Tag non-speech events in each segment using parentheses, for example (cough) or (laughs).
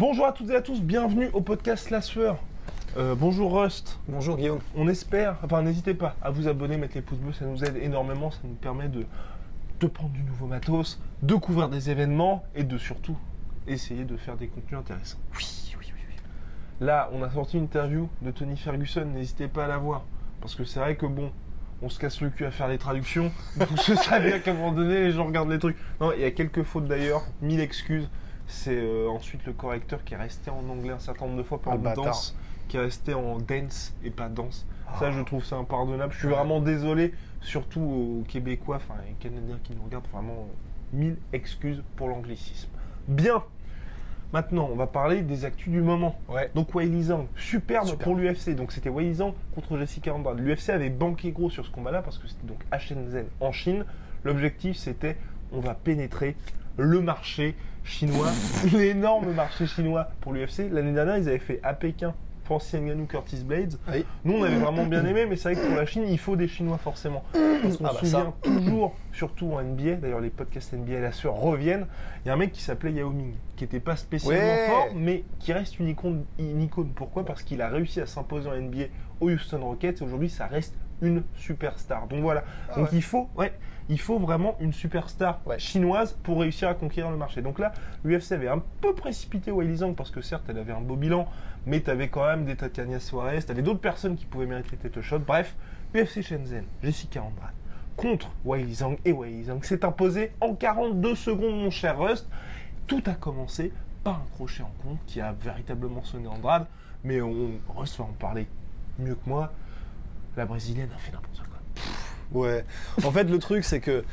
Bonjour à toutes et à tous, bienvenue au podcast La Sueur. Euh, bonjour Rust. Bonjour Guillaume. On espère, enfin n'hésitez pas à vous abonner, mettre les pouces bleus, ça nous aide énormément, ça nous permet de, de prendre du nouveau matos, de couvrir des événements et de surtout essayer de faire des contenus intéressants. Oui, oui, oui. oui. Là, on a sorti une interview de Tony Ferguson, n'hésitez pas à la voir. Parce que c'est vrai que bon, on se casse le cul à faire les traductions. (laughs) Donc je savais qu'à un moment donné, les gens regardent les trucs. Non, il y a quelques fautes d'ailleurs, mille excuses. C'est euh, ensuite le correcteur qui est resté en anglais un certain nombre de fois par Ah, danse, qui est resté en dance et pas danse. Ça, je trouve ça impardonnable. Je suis vraiment désolé, surtout aux Québécois, enfin les Canadiens qui nous regardent. Vraiment, mille excuses pour l'anglicisme. Bien. Maintenant, on va parler des actus du moment. Ouais. Donc Zhang, superbe Super. pour l'UFC. Donc c'était Weili Zhang contre Jessica Andrade. L'UFC avait banqué gros sur ce combat-là parce que c'était donc à Shenzhen, en Chine. L'objectif c'était on va pénétrer le marché chinois, (laughs) l'énorme marché chinois pour l'UFC. L'année dernière, ils avaient fait à Pékin Francis Ngannou, Curtis Blades. Oui. Nous, on avait vraiment bien aimé, mais c'est vrai que pour la Chine, il faut des Chinois forcément. Parce qu'on Ah se bah souvient ça. toujours, surtout en NBA, d'ailleurs les podcasts NBA la sueur reviennent, il y a un mec qui s'appelait Yao Ming, qui n'était pas spécialement Ouais. fort, mais qui reste une icône. Une icône. Pourquoi? Parce qu'il a réussi à s'imposer en NBA au Houston Rockets, et aujourd'hui ça reste une superstar. Donc voilà, Ah donc ouais. il faut... Ouais, il faut vraiment une superstar Ouais. chinoise pour réussir à conquérir le marché. Donc là, l'UFC avait un peu précipité Weili Zhang parce que certes, elle avait un beau bilan, mais tu avais quand même des Tatiana Suarez, tu avais d'autres personnes qui pouvaient mériter title shot. Bref, UFC Shenzhen, Jessica Andrade contre Weili Zhang et Weili Zhang s'est imposé en 42 secondes, mon cher Rust. Tout a commencé par un crochet en compte qui a véritablement sonné Andrade, mais on, va en parler mieux que moi. La brésilienne a fait n'importe quoi. Ouais. En fait, le truc, c'est que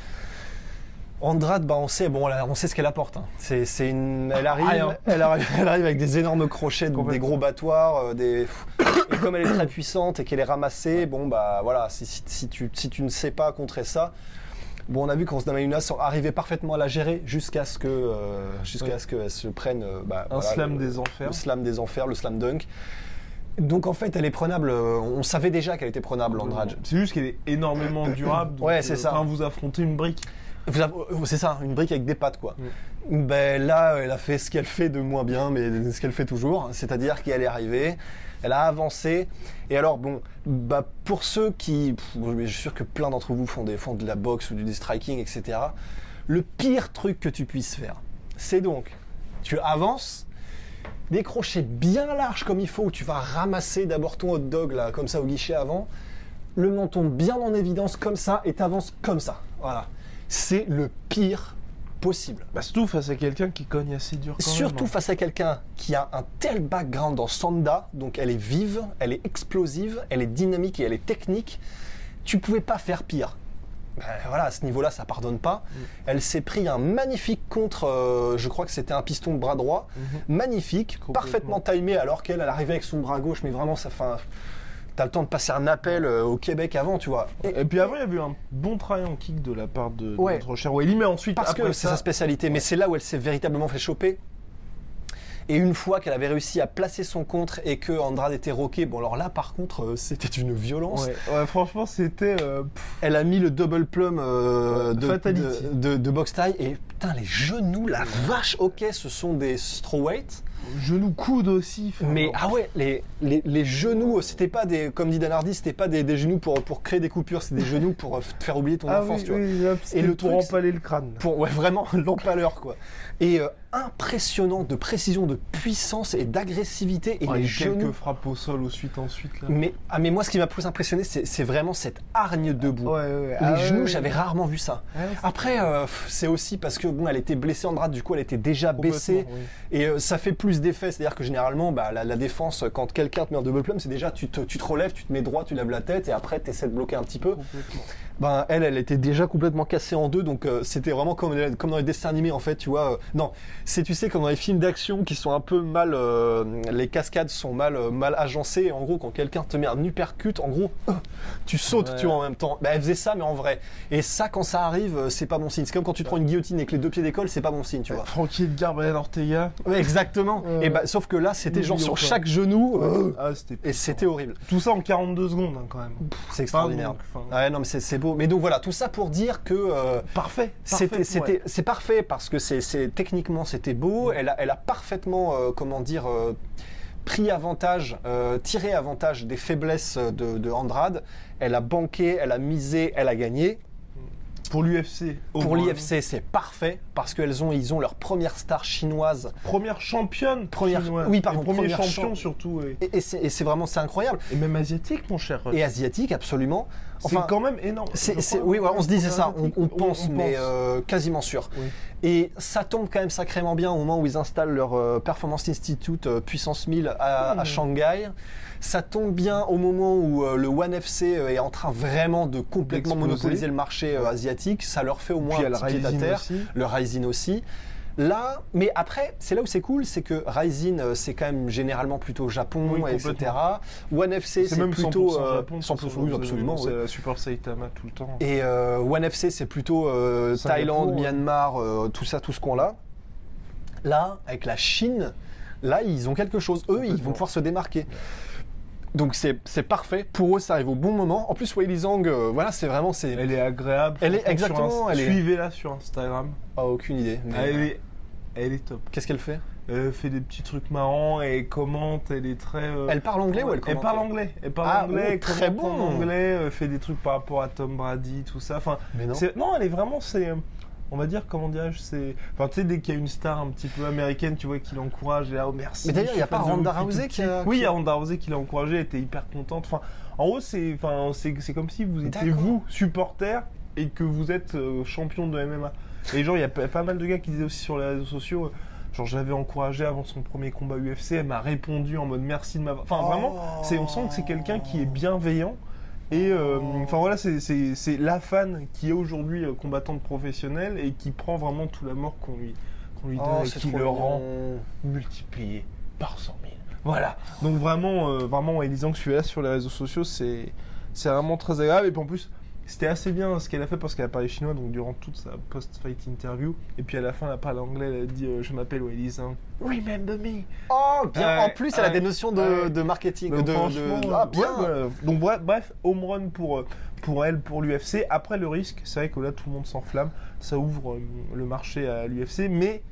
Andrade, bah, on sait, bon, on sait ce qu'elle apporte. hein. C'est, c'est une, elle arrive, Rien. elle arrive, elle arrive avec des énormes crochets, des gros battoirs, euh, des. Et comme elle est très puissante et qu'elle est ramassée, bon bah voilà, si, si- si tu, si tu ne sais pas contrer ça. Bon, on a vu qu'en Mayunas arrivait parfaitement à la gérer jusqu'à ce que, euh, jusqu'à Ouais. ce qu'elle se prenne euh, bah, Un voilà, slam le- des enfers. le slam des enfers, le slam dunk. Donc en fait, elle est prenable. euh, On savait déjà qu'elle était prenable, Andrade. C'est juste qu'elle est énormément (coughs) durable. donc, Ouais, c'est ça. Quand vous affrontez une brique. Euh, C'est ça, une brique avec des pattes, quoi. Ben là, elle a fait ce qu'elle fait de moins bien, mais ce qu'elle fait toujours, c'est-à-dire qu'elle est arrivée, elle a avancé. Et alors, bon, bah pour ceux qui, pff, je suis sûr que plein d'entre vous font, des, font de la boxe ou du striking, etc. Le pire truc que tu puisses faire, c'est donc, tu avances, des crochets bien larges comme il faut, où tu vas ramasser d'abord ton hot dog là, comme ça au guichet avant, le menton bien en évidence comme ça, et t'avances comme ça. Voilà. C'est le pire possible. Bah, surtout face à quelqu'un qui cogne assez dur. Quand Surtout même, hein. face à quelqu'un qui a un tel background dans Sanda, donc elle est vive, elle est explosive, elle est dynamique et elle est technique, tu pouvais pas faire pire. Ben voilà, à ce niveau-là, ça pardonne pas. Mm. Elle s'est pris un magnifique contre, euh, je crois que c'était un piston de bras droit, Mhm. magnifique, parfaitement timé, alors qu'elle, elle arrivait avec son bras gauche, mais vraiment, ça fait un... T'as le temps de passer un appel euh, au Québec avant, tu vois. Et- Et puis avant, il y avait eu un bon travail en kick de la part de, de Ouais. notre cher Willy, mais ensuite, Parce après que c'est ça, sa spécialité, mais c'est là où elle s'est véritablement fait choper. Et une fois qu'elle avait réussi à placer son contre et que Andrade était roqué, bon alors là par contre euh, c'était une violence. Ouais, ouais, franchement, c'était. euh, Elle a mis le double plum euh, de, fatality. de, de- de box tie et putain les genoux, la vache, ok ce sont des strawweight, genou coude aussi. enfin, mais bon. ah ouais les, les, les genoux c'était pas des comme dit Dan Hardy c'était pas des, des genoux pour, pour créer des coupures, c'est des (laughs) genoux pour euh, te faire oublier ton Ah enfance oui, tu vois. oui, Et c'était le pour truc, empaler le crâne. pour ouais, vraiment (laughs) l'empaleur quoi. Et euh, impressionnant de précision, de puissance et d'agressivité et Ouais, les et genoux. quelques frappes au sol au suite ensuite là. Mais ah mais moi ce qui m'a plus impressionné c'est vraiment cette hargne debout. Ouais. Les Ah genoux, j'avais rarement vu ça. Après, euh, c'est aussi parce que bon, elle était blessée en drap, du coup, elle était déjà baissée. Et euh, ça fait plus plus d'effet. C'est-à-dire que généralement, bah, la, défense, quand quelqu'un te met un double plum, c'est déjà tu te, tu te relèves, tu te mets droit, tu lèves la tête et après tu essaies de bloquer un petit peu. Ben, elle, elle était déjà complètement cassée en deux, donc euh, c'était vraiment comme, comme dans les dessins animés en fait, tu vois. euh, non, c'est tu sais comme dans les films d'action qui sont un peu mal, euh, les cascades sont mal, mal agencées. Et en gros, quand quelqu'un te met un uppercut, en gros, euh, tu sautes, Ouais. tu vois, en même temps. Ben, elle faisait ça, mais en vrai. Et ça, quand ça arrive, c'est pas bon signe. C'est comme quand tu te prends une guillotine avec les deux pieds d'école, c'est pas bon signe, tu vois. Frankie Edgar, Brian Ortega. Ouais, exactement. Et bah, sauf que là, c'était genre sur chaque genou, Ah, et c'était horrible. Tout ça en 42 secondes, hein, quand même. C'est extraordinaire. enfin, Ouais, non, mais c'est c'est beau. Mais donc voilà, tout ça pour dire que. euh, Parfait. C'était, parfait, c'était, ouais. c'est parfait parce que c'est, c'est- techniquement c'était beau. Elle a, elle a parfaitement, euh, comment dire, euh, pris avantage, euh, tiré avantage des faiblesses de, de Andrade. Elle a banqué, elle a misé, elle a gagné. Pour l'UFC. Pour l'IFC, c'est parfait parce qu'elles ont, ils ont leur première star chinoise. Première championne. Première- chinoise. oui, pardon, Et premier première champion champ- surtout. Et, et c'est vraiment, c'est incroyable. et même asiatique, mon cher. Et asiatique, absolument. C'est quand même énorme. Oui, on se disait ça, on, pense, mais pense. euh, quasiment sûr. Oui. Et ça tombe quand même sacrément bien au moment où ils installent leur euh, Performance Institute euh, Puissance 1000 à, à Mmh. Shanghai. Ça tombe bien au moment où le One FC est en train vraiment de complètement monopoliser le marché asiatique. Ça leur fait au moins Puis un petit pied à terre. aussi. Le Ryzen aussi. Là, mais après, c'est là où c'est cool, c'est que Ryzen, euh, c'est quand même généralement plutôt Japon, Oui, etc. One FC, C'est c'est même plutôt 100% euh, Japon. 100% oui, absolument. C'est oui. la Super Saitama tout le temps. Et euh, One FC, c'est plutôt euh, Thaïlande, ouais. Myanmar, euh, tout ça, tout ce coin-là. Là, avec la Chine, là, ils ont quelque chose. Eux, ils vont pouvoir se démarquer. Donc c'est parfait. Pour eux, ça arrive au bon moment. En plus, Li Zhang, euh, voilà, c'est vraiment... c'est Elle est agréable. Elle est exactement, elle est- Suivez-la sur Instagram. Ah, aucune idée. mais- Elle est, elle est top. Qu'est-ce qu'elle fait? Elle fait des petits trucs marrants et elle commente. Elle est très. euh, Elle parle anglais ou elle commente? Parle anglais. Elle parle Ah, anglais. oh, elle très bon. En anglais. euh, fait des trucs par rapport à Tom Brady, tout ça. Enfin, Mais non. non, elle est vraiment. C'est. On va dire, comment dirais-je, c'est. Enfin, tu sais, dès qu'il y a une star un petit peu américaine, tu vois, qui l'encourage, et là, oh merci. Mais d'ailleurs, il y a pas Ronda Rousey qui a- Oui, il y a Ronda Rousey qui l'a encouragée, elle était hyper contente. Enfin, en gros, c'est enfin, c'est c'est comme si vous étiez, vous, supporter, et que vous êtes euh, champion de MMA. Et genre, il y a pas mal de gars qui disaient aussi sur les réseaux sociaux. euh, Genre, je l'avais encouragé avant son premier combat UFC, elle m'a répondu en mode merci de m'avoir. Enfin, vraiment, c'est, on sent que c'est quelqu'un qui est bienveillant. Et euh, enfin voilà, c'est, la fan qui est aujourd'hui euh, combattante professionnelle et qui prend vraiment tout l'amour qu'on lui, qu'on lui donne Oh, et c'est qui le rend multiplié par 100 000. Voilà. Donc vraiment, euh, vraiment, Elisant que je suis là sur les réseaux sociaux, c'est, c'est vraiment très agréable. Et puis en plus, c'était assez bien ce qu'elle a fait parce qu'elle a parlé chinois donc durant toute sa post-fight interview. Et puis à la fin, elle a parlé anglais. Elle a dit euh, Je m'appelle Zhang. Remember me. Oh, bien. En plus, elle a des notions de, de marketing. Donc, de, franchement, de- Ah, bien. ouais, ouais. Donc bref, bref, home run pour, euh, pour elle, pour l'UFC. Après le risque, c'est vrai que là tout le monde s'enflamme. Ça ouvre euh, le marché à l'UFC. Mais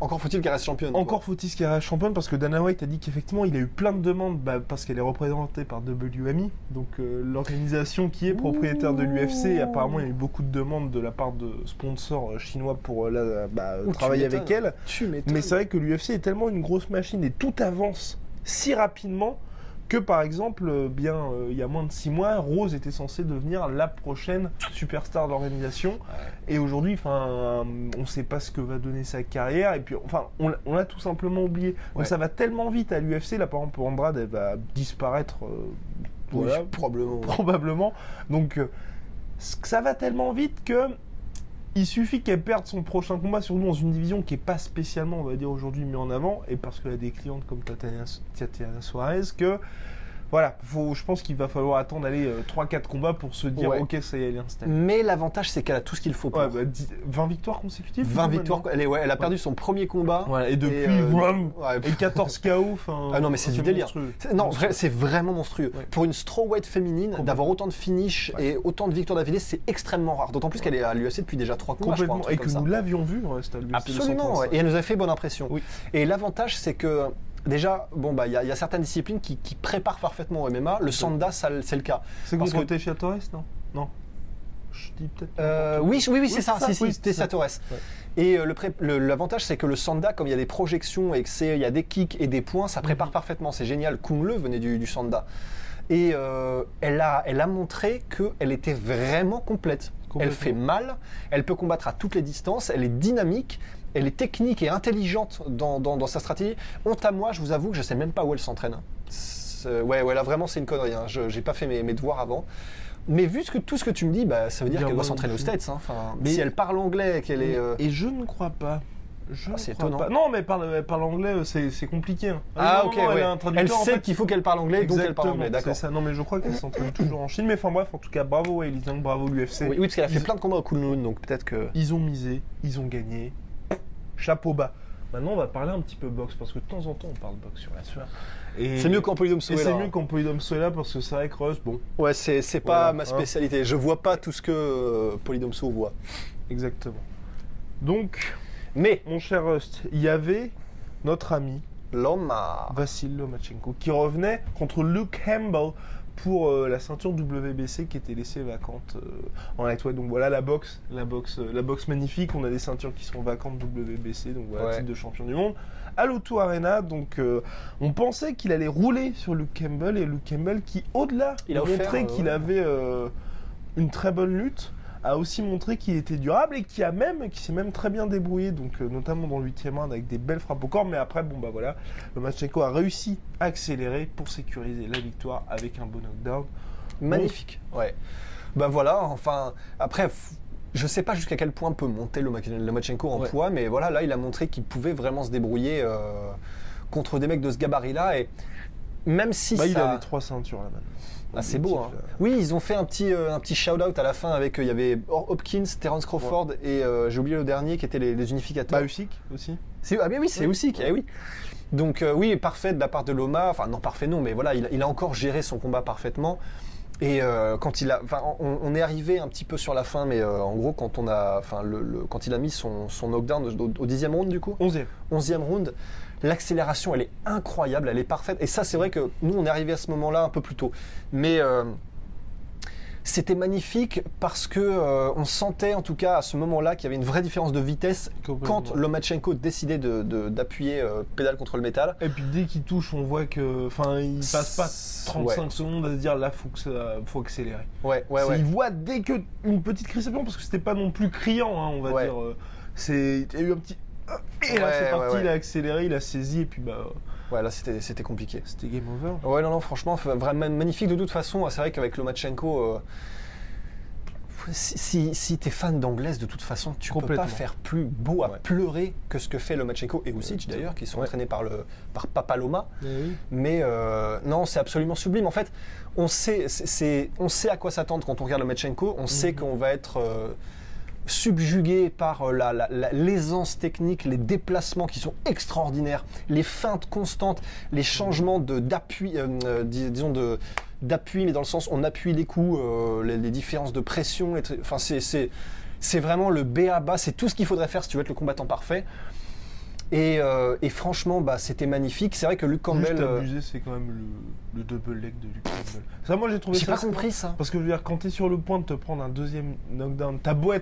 Encore faut-il qu'elle reste championne. encore faut-il qu'elle reste championne parce que Dana White a dit qu'effectivement il a eu plein de demandes bah, parce qu'elle est représentée par WMI, donc euh, l'organisation qui est propriétaire de l'UFC. Apparemment il y a eu beaucoup de demandes de la part de sponsors euh, chinois pour euh, la- bah, travailler avec elle. Tu. Mais c'est vrai que l'UFC est tellement une grosse machine et tout avance si rapidement que par exemple, euh, bien euh, il y a moins de six mois, Rose était censée devenir la prochaine superstar de l'organisation. Et aujourd'hui, enfin, on ne sait pas ce que va donner sa carrière. Et puis, enfin, on, l'a- on l'a tout simplement oublié. Ouais. Donc ça va tellement vite à l'UFC. Là, par exemple, Andrade, elle va disparaître. euh, Oui, probablement. probablement. Donc, ça va tellement vite que il suffit qu'elle perde son prochain combat, surtout dans une division qui est pas spécialement, on va dire aujourd'hui, mise en avant, et parce qu'elle a des clientes comme Tatiana Suarez, que voilà, faut, je pense qu'il va falloir attendre aller 3-4 combats pour se dire, Ouais. ok, ça y est, elle est installée. Mais l'avantage, c'est qu'elle a tout ce qu'il faut pour. Ouais, bah, dix- 20 victoires consécutives 20 du coup, victoires. Elle, est, ouais, elle a perdu son premier combat. Voilà, et depuis, euh, wham, ouais, et pff. 14 KO. Ah non, mais c'est du délire. monstrueux. Non, c'est vraiment monstrueux. Pour une strawweight féminine, d'avoir autant de finish et autant de victoires d'affilée, c'est extrêmement rare. D'autant plus qu'elle est à l'UFC depuis déjà trois combats, je crois, un Complètement. Et que nous l'avions vu, à l'UFC Absolument, 235. ouais. et elle nous a fait bonne impression. Oui. Et l'avantage, c'est que déjà, bon bah, il y, a- il y a certaines disciplines qui, qui préparent parfaitement au MMA. Le sanda, ça, c'est le cas. C'est que- Teixeira Torres, non? Non. Je dis peut-être. Euh, oui, oui, oui, c'est ça. Si, si, oui, ça. Torres. Et euh, l'avantage, c'est que le sanda, comme il y a des projections et que c'est, il y a des kicks et des points, ça prépare Mhm. parfaitement. C'est génial. Kung Le venait du, du sanda. Et euh, elle, a, elle a montré qu'elle était vraiment complète. Elle fait mal, elle peut combattre à toutes les distances, elle est dynamique elle est technique et intelligente dans, dans- dans sa stratégie. Honte à moi, je vous avoue que je sais même pas où elle s'entraîne. Ouais, ouais, là vraiment c'est une connerie. Hein. Je j'ai pas fait mes, mes devoirs avant. Mais vu ce que, tout ce que tu me dis, bah, ça veut dire qu'elle doit s'entraîner aux States. hein. Enfin, Mais- si elle parle anglais, qu'elle est. euh, Et je ne crois pas. Je Ah, c'est étonnant. pas. Non, mais parle, elle parle anglais, euh, c'est compliqué. hein. Ah, non, ok, non, elle ouais. a un Elle traducteur, en sait fait. qu'il faut qu'elle parle anglais, donc elle parle Exactement, anglais, d'accord. Ça. Non, mais je crois qu'elle s'entraîne (laughs) toujours en Chine. Mais enfin bref, en tout cas, bravo Wei Zhang, bravo l'UFC. Oui, oui, parce qu'elle a fait Ils- plein de combats au Kunlun, donc peut-être que. Ils ont misé, ils ont gagné. Chapeau bas. Maintenant, on va parler un petit peu boxe parce que de temps en temps, on parle boxe sur la sueur. C'est mieux qu'en Polydome Soela. c'est mieux qu'en Polydome Soela parce que c'est vrai que Russ, bon, Ouais, c'est pas Voilà, ma hein. spécialité. Je vois pas tout ce que euh, Polydome voit. exactement. Donc, Mais mon cher Rust, il y avait notre ami Loma. Vassil Lomachenko qui revenait contre Luke Campbell pour euh, la ceinture WBC qui était laissée vacante euh, en lightweight. Donc voilà la boxe, la boxe, euh, la boxe magnifique. On a des ceintures qui sont vacantes WBC, donc voilà Ouais. titre de champion du monde. À l'Auto Arena, donc euh, on pensait qu'il allait rouler sur Luke Campbell et Luke Campbell qui, au-delà Il a euh, qu'il ouais. avait euh, une très bonne lutte, a aussi montré qu'il était durable et qui a même, qui s'est même très bien débrouillé, donc euh, notamment dans le 8 round avec des belles frappes au corps. Mais après, bon bah voilà, Lomachenko a réussi à accélérer pour sécuriser la victoire avec un bon knockdown. Magnifique. Ouais. Bah voilà, enfin, après, je sais pas jusqu'à quel point peut monter le Lomachenko en Ouais. poids, mais voilà, là, il a montré qu'il pouvait vraiment se débrouiller euh, contre des mecs de ce gabarit-là. Et même si Bah, il a les trois ceintures là maintenant. Ah, c'est beau. Hein. Oui, ils ont fait un petit, euh, un petit shout-out à la fin avec. euh, Il y avait Hopkins, Terence Crawford et euh, j'ai oublié le dernier qui étaient les, les unificateurs. Bah, Usyk aussi. Ah, mais oui, c'est Oui. aussi. eh oui. Donc, oui, parfait de la part de Loma. Enfin, non, parfait, non, mais voilà, il, il a encore géré son combat parfaitement. Et quand il a, enfin, on, on est arrivé un petit peu sur la fin, mais en gros, quand on a, enfin, le, le- quand il a mis son, son knockdown au, au dixième round du coup, 11e. onzième round, l'accélération, elle est incroyable, elle est parfaite. Et ça, c'est vrai que nous, on est arrivé à ce moment-là un peu plus tôt, mais euh, c'était magnifique parce que euh, on sentait, en tout cas, à ce moment-là, qu'il y avait une vraie différence de vitesse quand Lomachenko décidait de- de- d'appuyer euh, pédale contre le métal. Et puis dès qu'il touche, on voit que, enfin, il passe pas 35 Ouais. secondes à se dire là, faut que ça, faut accélérer. Ouais, ouais, ouais. Il voit dès que une petite crispation parce que c'était pas non plus criant, hein, on va dire. C'est, il y a eu un petit. Et là, Ouais, c'est parti, ouais, ouais. il a accéléré, il a saisi et puis bah, Ouais, là, c'était c'était compliqué. c'était game over. Ouais, non, non, franchement, vraiment magnifique de toute façon. C'est vrai qu'avec Lomachenko, euh, si, si, si t'es fan d'anglaise, de toute façon, tu peux pas faire plus beau à Ouais. pleurer que ce que fait Lomachenko et Usyk d'ailleurs, qui sont Ouais. entraînés par, le, par Papa Loma. Mais oui. Mais euh, non, c'est absolument sublime. En fait, on sait, on sait à quoi s'attendre quand on regarde Lomachenko. On sait Mhm. qu'on va être euh, subjugué par euh, la, la- l'aisance technique, les déplacements qui sont extraordinaires, les feintes constantes, les changements de, d'appui, euh, euh, dis- disons de d'appui, mais dans le sens on appuie les coups, euh, les, les différences de pression. les Enfin, c'est, c'est, c'est vraiment le B à bas. C'est tout ce qu'il faudrait faire si tu veux être le combattant parfait. Et, euh, et franchement, bah, c'était magnifique. C'est vrai que Luke Campbell. Juste abusé, c'est quand même le, le double leg de Luke Campbell. Ça, moi j'ai trouvé J'ai ça. pas smart. compris ça. Parce que je veux dire, quand t'es sur le point de te prendre un deuxième knockdown, t'as beau être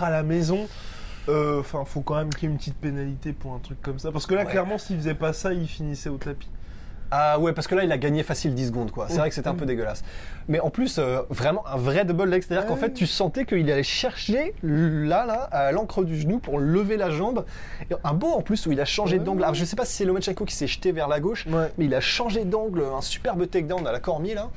À la maison. euh, Enfin, faut quand même qu'il y ait une petite pénalité pour un truc comme ça. Parce que là, Ouais. clairement, s'il faisait pas ça, il finissait au tapis. Ah ouais, parce que là, il a gagné facile 10 secondes, quoi. C'est vrai que c'était un peu dégueulasse. Mais en plus, euh, vraiment un vrai double leg, c'est-à-dire qu'en fait, tu sentais qu'il allait chercher là, là, à l'encre du genou pour lever la jambe. Et un beau en plus où il a changé Ouais. d'angle. Alors, je sais pas si c'est Lomachenko qui s'est jeté vers la gauche, Ouais. mais il a changé d'angle, un superbe takedown à la cormier là.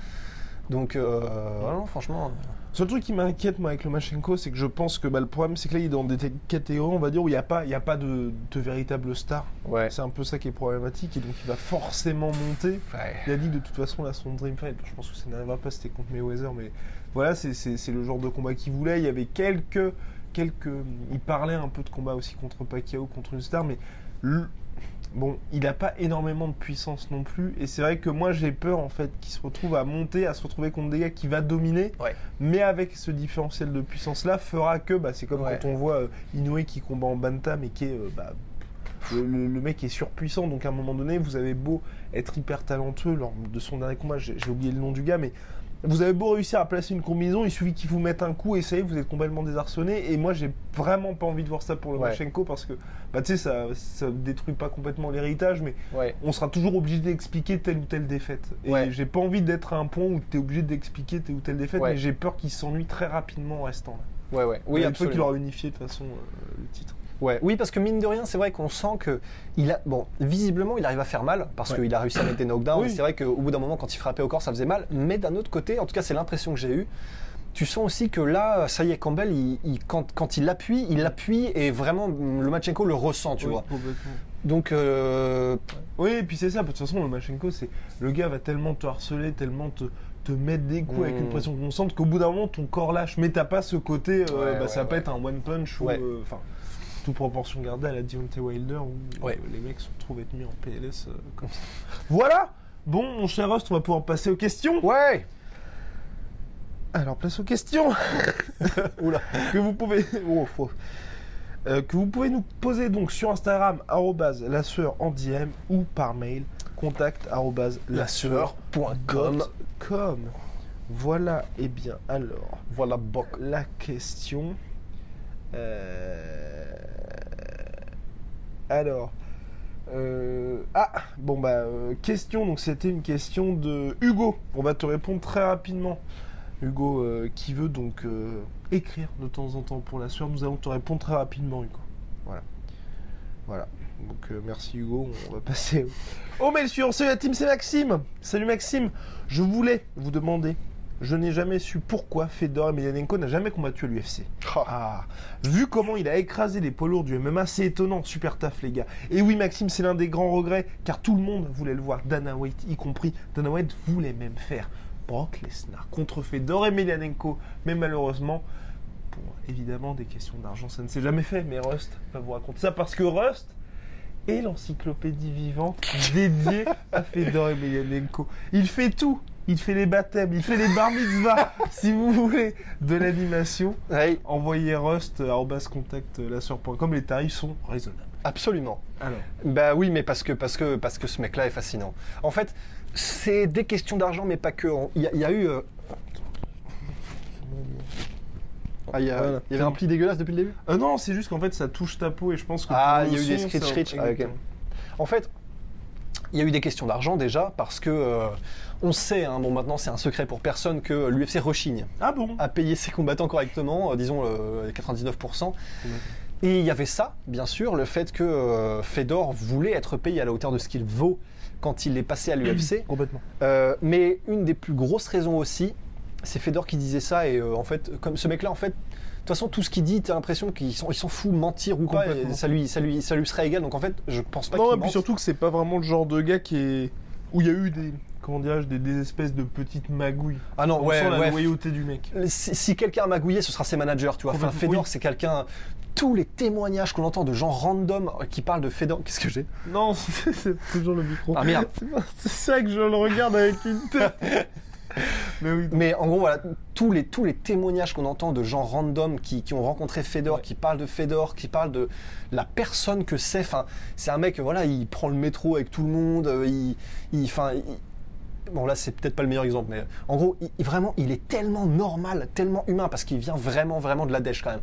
Donc, euh, voilà, non, franchement. Seul truc qui m'inquiète moi avec Lomachenko, c'est que je pense que bah, le problème, c'est que là, il est dans des catégories, on va dire, où il n'y a pas, il y a pas de, de véritable star. Ouais. C'est un peu ça qui est problématique, et donc il va forcément monter. Il a dit de toute façon, là, son Dream Fight, je pense que ça n'arrivera pas, c'était contre Mayweather, mais voilà, c'est- le genre de combat qu'il voulait. Il y avait quelques, quelques. Il parlait un peu de combat aussi contre Pacquiao, contre une star, mais le- bon, il n'a pas énormément de puissance non plus. Et c'est vrai que moi, j'ai peur en fait qu'il se retrouve à monter, à se retrouver contre des gars qui va dominer, Ouais. mais avec ce différentiel de puissance là, fera que, bah, c'est comme Ouais. quand on voit euh, Inoue qui combat en bantam et qui est. euh, bah, le, le- le mec est surpuissant, donc à un moment donné, vous avez beau être hyper talentueux lors de son dernier combat, j'ai j'ai oublié le nom du gars, mais vous avez beau réussir à placer une combinaison, il suffit qu'il vous mette un coup et ça y est, vous êtes complètement désarçonné. Et moi, j'ai vraiment pas envie de voir ça pour le Ouais. Lomachenko parce que, bah, tu sais, ça, ça détruit pas complètement l'héritage, mais Ouais. on sera toujours obligé d'expliquer telle ou telle défaite. Et Ouais. j'ai pas envie d'être à un point où tu es obligé d'expliquer telle ou telle défaite, mais j'ai peur qu'il s'ennuie très rapidement en restant là. Ouais, ouais. Oui, fois qu'il absolument. aura unifié de toute façon euh, le titre. Ouais. Oui, parce que mine de rien, c'est vrai qu'on sent que il a, bon, visiblement, il arrive à faire mal parce Ouais. qu'il a réussi à mettre des knockdowns. Oui. C'est vrai qu'au bout d'un moment, quand il frappait au corps, ça faisait mal. Mais d'un autre côté, en tout cas, c'est l'impression que j'ai eue. Tu sens aussi que là, ça y est, Campbell, il, il- quand, quand il appuie, il appuie et vraiment, le Lomachenko le ressent, tu Oui, vois. Donc, euh, Oui, et puis c'est ça, de toute façon, le Machenko, c'est le gars va tellement te harceler, tellement te, te mettre des coups avec une pression constante qu'au bout d'un moment, ton corps lâche. Mais t'as pas ce côté, euh, Ouais, bah, ouais, ça va pas être un one punch ou. Euh, Enfin, toute proportion gardée à la Deontay Wilder où Ouais. euh, les mecs se retrouvent être mis en PLS euh, comme ça. voilà Bon, mon cher Rust, on va pouvoir passer aux questions. ouais. Alors, place aux questions (laughs) Oula. que vous pouvez oh, faut- euh, que vous pouvez nous poser donc sur Instagram la sueur en DM ou par mail contact la. Voilà et bien alors Voilà, Boc. la question Euh, alors euh, ah bon bah euh, question. Donc c'était une question de Hugo. On va te répondre très rapidement. Hugo euh, qui veut donc écrire de temps en temps pour la sueur. Nous allons te répondre très rapidement Hugo. Voilà. Voilà. Donc merci Hugo. On va (laughs) passer au mail suivant. Salut la team c'est Maxime. Salut Maxime. Je voulais vous demander je n'ai jamais su pourquoi Fedor Emelianenko n'a jamais combattu à l'UFC. Ah, vu comment il a écrasé les poids lourds du MMA, c'est étonnant, super taf les gars. Et oui Maxime, c'est l'un des grands regrets, car tout le monde voulait le voir, Dana White y compris. Dana White voulait même faire Brock Lesnar contre Fedor Emelianenko, mais malheureusement, pour évidemment des questions d'argent, ça ne s'est jamais fait. Mais Rust va vous raconter ça parce que Rust est l'encyclopédie vivante dédiée à Fedor Emelianenko. Il fait tout. Il fait les baptêmes, il fait les bar mitzvahs. (laughs) si vous voulez de l'animation, envoyez Rust à arobase contact euh. Les tarifs sont raisonnables. absolument. Alors, Bah oui, mais parce que, parce que, parce que ce mec-là est fascinant. En fait, c'est des questions d'argent, mais pas que. Il y, a- il y a eu. euh, Ah, il y, a- Voilà. il y avait un pli dégueulasse depuis le début? Euh, non, c'est juste qu'en fait, ça touche ta peau et je pense que. Ah, il y a eu des scritch ça-. Ah. En fait, il y a eu des questions d'argent déjà, parce que euh, on sait, hein, bon maintenant c'est un secret pour personne, que l'UFC rechigne Ah bon? À payer ses combattants correctement, euh, disons euh, 99%. Et il y avait ça, bien sûr, le fait que euh, Fedor voulait être payé à la hauteur de ce qu'il vaut quand il est passé à l'UFC. (clears throat) Complètement. Euh, mais une des plus grosses raisons aussi, c'est Fedor qui disait ça. Et euh, en fait, comme ce mec-là, en fait, de toute façon, tout ce qu'il dit, t'as l'impression qu'il s'en fout, mentir ou pas, et ça lui, ça, lui, ça lui serait égal. Donc en fait, je pense pas Non, et puis mente. surtout que c'est pas vraiment le genre de gars qui est. où il y a eu des. Comment dirais-je, des, des espèces de petites magouilles. Ah non, On ouais, sent la ouais. loyauté du mec. Si, si quelqu'un a magouillé, ce sera ses managers, tu vois. Enfin, Fedor, oui. c'est quelqu'un. Tous les témoignages qu'on entend de gens random qui parlent de Fedor. Qu'est-ce que j'ai? Non, (laughs) c'est toujours le micro. Ah merde C'est ça que je le regarde avec une tête. (laughs) Mais oui. Mais en gros, voilà, tous les, tous les témoignages qu'on entend de gens random qui, qui ont rencontré Fedor, Ouais. qui parlent de Fedor, qui parlent de la personne que c'est. Enfin, c'est un mec, voilà, il prend le métro avec tout le monde. euh, Il, il, bon là, c'est peut-être pas le meilleur exemple, mais en gros, il- vraiment, il est tellement normal, tellement humain, parce qu'il vient vraiment, vraiment de la dèche quand même.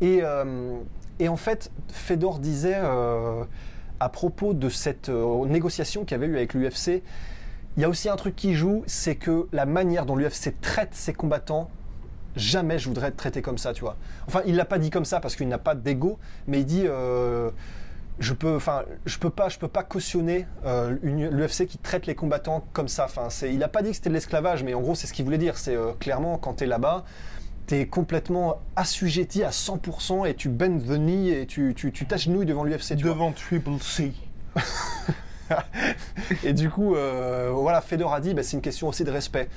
Et, euh, et en fait, Fedor disait euh, à propos de cette euh, négociation qu'il y avait eu avec l'UFC. Il y a aussi un truc qui joue, c'est que la manière dont l'UFC traite ses combattants, jamais je voudrais être traité comme ça, tu vois. Enfin, il l'a pas dit comme ça parce qu'il n'a pas d'ego, mais il dit, euh, je peux, enfin, je peux pas, je peux pas cautionner euh, l'UFC qui traite les combattants comme ça. Enfin, c'est, il a pas dit que c'était de l'esclavage, mais en gros, c'est ce qu'il voulait dire. C'est euh, clairement quand tu es là-bas, tu es complètement assujetti à 100% et tu bends the knee et tu, tu, tu t'agenouilles devant l'UFC. tu vois. Devant Triple C. (laughs) (laughs) Et du coup, euh, voilà, Fedor a dit, bah, c'est une question aussi de respect.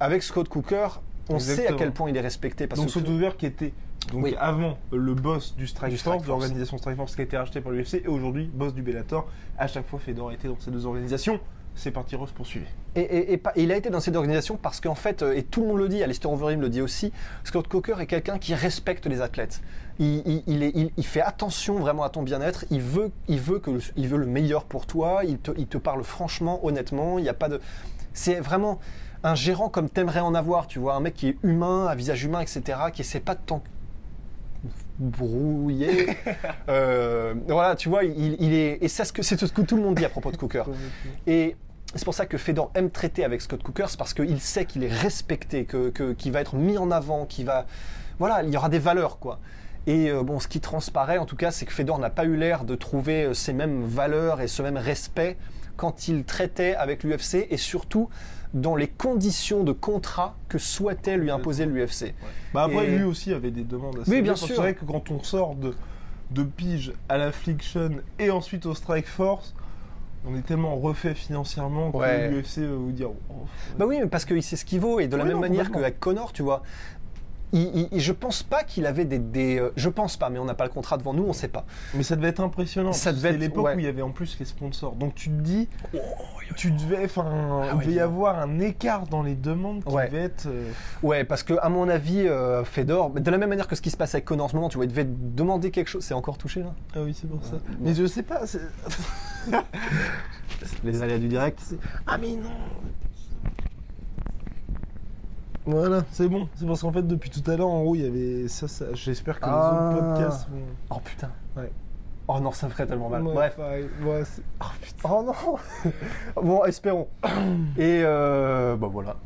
Avec Scott Cooker, on sait à quel point il est respecté. Parce Donc que Sotover qui était donc Oui. avant le boss du Strike Du Force, Strike Force. l'organisation Strike Force qui a été racheté par l'UFC, et aujourd'hui boss du Bellator. À chaque fois, Fedor a été dans ces deux organisations. C'est parti, Rose poursuivez. Et, et- et pas- et il a été dans cette organisation parce qu'en fait, euh, et tout le monde le dit, Alistair Overeem le dit aussi, Scott Coker est quelqu'un qui respecte les athlètes. Il, il- il est- il- il fait attention vraiment à ton bien-être. Il veut, il veut que, le- il veut le meilleur pour toi. Il te, parle franchement, honnêtement. Il n'y a pas de. C'est vraiment un gérant comme t'aimerais en avoir. Tu vois, un mec qui est humain, à visage humain, etc., qui essaie pas de t'en brouiller. (laughs) Euh, voilà, tu vois, il, est et c'est ce que c'est ce que tout le monde dit à propos de Cooker. (laughs) Et c'est pour ça que Fedor aime traiter avec Scott Cooker, c'est parce qu'il sait qu'il est respecté, que, qu'il va être mis en avant, qu'il va. Voilà, il y aura des valeurs, quoi. Et euh, bon, ce qui transparaît, en tout cas, c'est que Fedor n'a pas eu l'air de trouver euh, ces mêmes valeurs et ce même respect quand il traitait avec l'UFC et surtout dans les conditions de contrat que souhaitait lui imposer l'UFC. Bah après, Et- lui aussi avait des demandes assez Oui, bien sûr. C'est vrai que quand on sort de, de Pige à l'Affliction et ensuite au Strike Force, on est tellement refait financièrement que Ouais. l'UFC va vous dire. oh, Bah oui, mais parce qu'il sait ce qu'il vaut et de la même non, manière qu'avec Connor, tu vois. Il, il- je pense pas qu'il avait des, des, euh, je pense pas, mais on n'a pas le contrat devant nous, on sait pas. Mais ça devait être impressionnant. Ça devait être- l'époque ouais. où il y avait en plus les sponsors. Donc tu te dis, tu devais, enfin, il Ah ouais, devait y avoir un écart dans les demandes qui Ouais. devait être. euh, Ouais, parce que à mon avis, euh, Fedor, de la même manière que ce qui se passe avec Connor en ce moment, tu vois, il devait demander quelque chose. C'est encore touché là Ah oui, c'est pour ça. Mais je sais pas. (laughs) Les aléas du direct. Ah mais non. Voilà, c'est bon. C'est parce qu'en fait, depuis tout à l'heure, en haut, il y avait ça. ça. J'espère que les Ah. autres podcasts vont. Oh putain. Ouais. Oh non, ça me ferait tellement mal. Ouais, Bref. Ouais, oh putain. Oh non. (laughs) bon, espérons. (coughs) Et euh, bah voilà.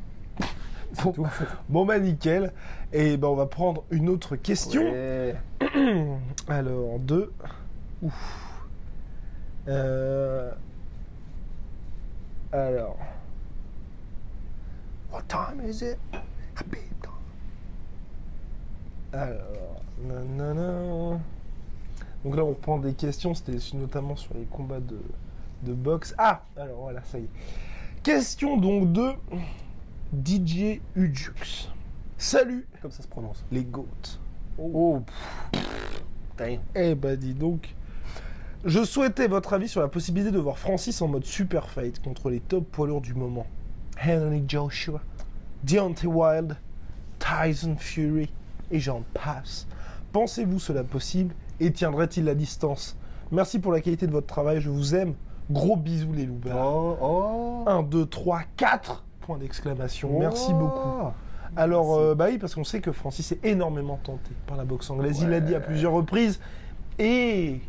Bon. tout, en fait. (coughs) Bon bah nickel. Et ben on va prendre une autre question. Ouais. (coughs) Alors, deux. Ouf. Euh... Alors. What time is it? Time. Alors. nanana. Donc là, on reprend des questions. C'était notamment sur les combats de, de boxe. Ah Alors voilà, ça y est. Question donc de DJ Ujux. Salut Comme ça se prononce. les goats. Oh. Putain. Eh bah dis donc. Je souhaitais votre avis sur la possibilité de voir Francis en mode super fight contre les top poids lourds du moment. Henry Joshua, Deontay Wilde, Tyson Fury et j'en passe. Pensez-vous cela possible? Et tiendrait-il la distance? Merci pour la qualité de votre travail, je vous aime. Gros bisous les loupards. Oh, oh. 1, 2, 3, 4 Point d'exclamation. Merci beaucoup. Alors, euh, bah oui, parce qu'on sait que Francis est énormément tenté par la boxe anglaise. Il l'a dit à plusieurs reprises. Et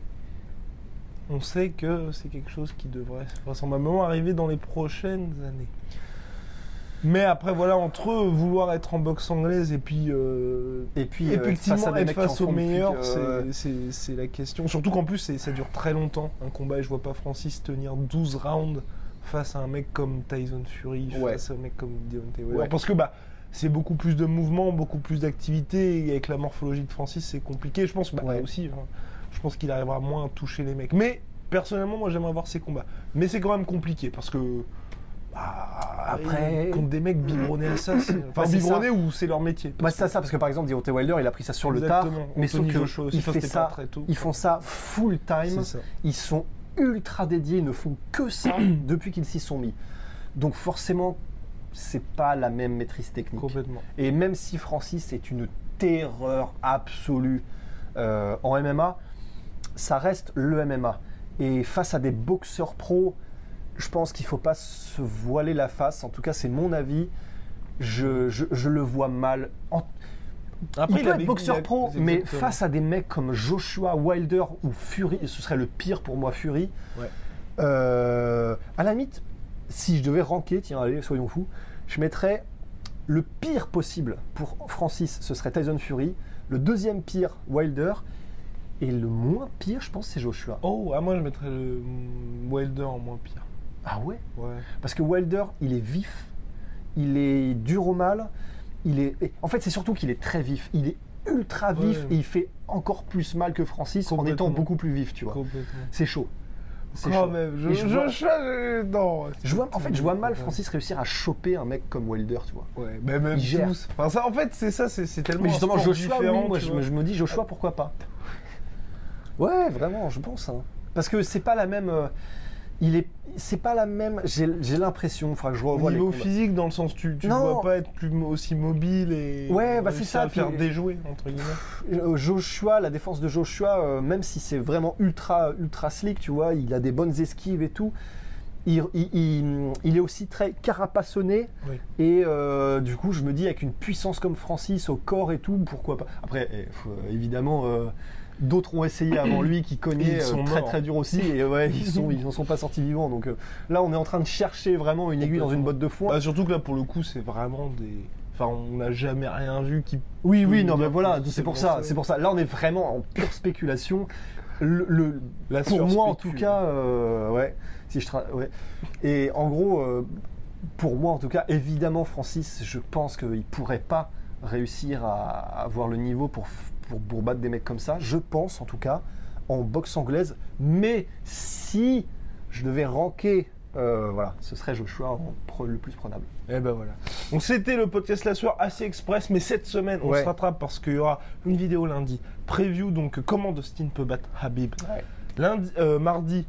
on sait que c'est quelque chose qui devrait vraisemblablement arriver dans les prochaines années. Mais après, voilà, entre eux, vouloir être en boxe anglaise et puis euh, Et puis, euh, effectivement face à être face au meilleur, que- c'est- la question. Surtout qu'en plus, ça dure très longtemps un combat et je vois pas Francis tenir 12 rounds face à un mec comme Tyson Fury, Ouais. face à un mec comme Deontay Wilder. Ouais. Parce que bah, c'est beaucoup plus de mouvements, beaucoup plus d'activité et avec la morphologie de Francis, c'est compliqué. Je pense bah, Ouais. aussi, hein, je pense qu'il arrivera moins à toucher les mecs. Mais personnellement, moi j'aimerais voir ces combats. Mais c'est quand même compliqué parce que. Bah, Après- contre des mecs biberonnés à ça, (clears throat) enfin Bah, biberonnés ou c'est leur métier. Bah, c'est ça, parce que par exemple, Deontay Wilder, il a pris ça sur le tard, mais sauf que il fait ça, ils font ça full time. Ça. Ils sont ultra dédiés, ils ne font que ça (clears throat) depuis qu'ils s'y sont mis. Donc forcément, c'est pas la même maîtrise technique. Complètement. Et même si Francis est une terreur absolue euh, en MMA, ça reste le MMA. Et face à des boxeurs pros, je pense qu'il faut pas se voiler la face. En tout cas, c'est mon avis. Je, je- je le vois mal. En- Après, il peut être boxeur il a- pro, mais exactement. face à des mecs comme Joshua Wilder ou Fury, ce serait le pire pour moi, Fury. Ouais. Euh, à la limite, si je devais ranker, tiens, allez, soyons fous, je mettrais le pire possible pour Francis, ce serait Tyson Fury. Le deuxième pire, Wilder. Et le moins pire, je pense, c'est Joshua. Oh, ah, moi je mettrais le Wilder en moins pire. Ah ouais Ouais. Parce que Wilder, il est vif, il est dur au mal, il est. En fait, c'est surtout qu'il est très vif. Il est ultra vif Ouais. et il fait encore plus mal que Francis en étant beaucoup plus vif, tu vois. C'est chaud. C'est chaud. même, je, vois- je- non. Je vois, en fait, je vois mal. Francis réussir à choper un mec comme Wilder, tu vois. Ouais, mais même Il gère. tous. Enfin, ça, en fait, c'est ça, c'est tellement. Mais justement, Joshua, oui, moi je me dis Joshua, pourquoi pas? (laughs) Ouais, vraiment, je pense. hein. Parce que c'est pas la même. euh, il est, c'est pas la même. J'ai l'impression, il faudra que je Au revoie les niveau physique, dans le sens tu, tu Non. vois pas être plus aussi mobile et Ouais, bah, c'est ça, à faire déjouer entre guillemets. Euh, Joshua, la défense de Joshua, euh, même si c'est vraiment ultra, ultra slick, tu vois, il a des bonnes esquives et tout. Il, il- il- il est aussi très carapassonné Oui. et euh, du coup je me dis avec une puissance comme Francis au corps et tout pourquoi pas après eh, évidemment euh, d'autres ont essayé avant lui qui cognaient Ils sont euh, très morts. très dur aussi et ouais ils sont ils en sont pas sortis vivants donc euh, là on est en train de chercher vraiment une aiguille dans une botte de foin Bah, surtout que là, pour le coup, c'est vraiment des. Enfin, on n'a jamais rien vu qui. Oui, oui, non, mais voilà, c'est pour ça, c'est pour ça. Là, on est vraiment en pure spéculation. Le, le- La pour moi, en tout cas, euh, ouais, si je tra- ouais. Et en gros, euh, pour moi, en tout cas, évidemment, Francis, je pense qu'il pourrait pas réussir à avoir le niveau pour, pour, pour battre des mecs comme ça. Je pense, en tout cas, en boxe anglaise. Mais si je devais ranker, euh, voilà, ce serait Joshua le plus prenable. Et ben voilà. Donc c'était le podcast La Soir assez express, mais cette semaine on Ouais. se rattrape parce qu'il y aura une vidéo lundi. Preview donc comment Dustin peut battre Habib. Ouais. Lundi, euh, mardi,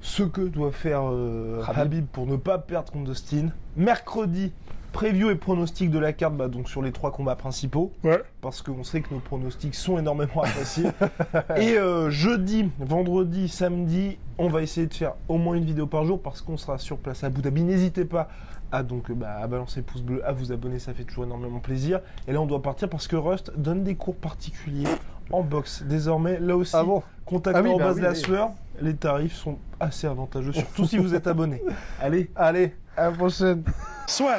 ce que doit faire euh, Habib. Habib. pour ne pas perdre contre Dustin. Mercredi, preview et pronostic de la carte bah, donc sur les trois combats principaux. Parce qu'on sait que nos pronostics sont énormément appréciés. (laughs) et euh, jeudi, vendredi, samedi, on va essayer de faire au moins une vidéo par jour parce qu'on sera sur place à Abu Dhabi. N'hésitez pas à donc bah, à balancer le pouce bleu, à vous abonner, ça fait toujours énormément plaisir. Et là, on doit partir parce que Rust donne des cours particuliers en boxe. Désormais, là aussi, Ah bon? contactez Ah oui, en bah base oui, la oui. sueur. Les tarifs sont assez avantageux, surtout si vous êtes abonné. (laughs) Allez, Allez, à la prochaine. Soit.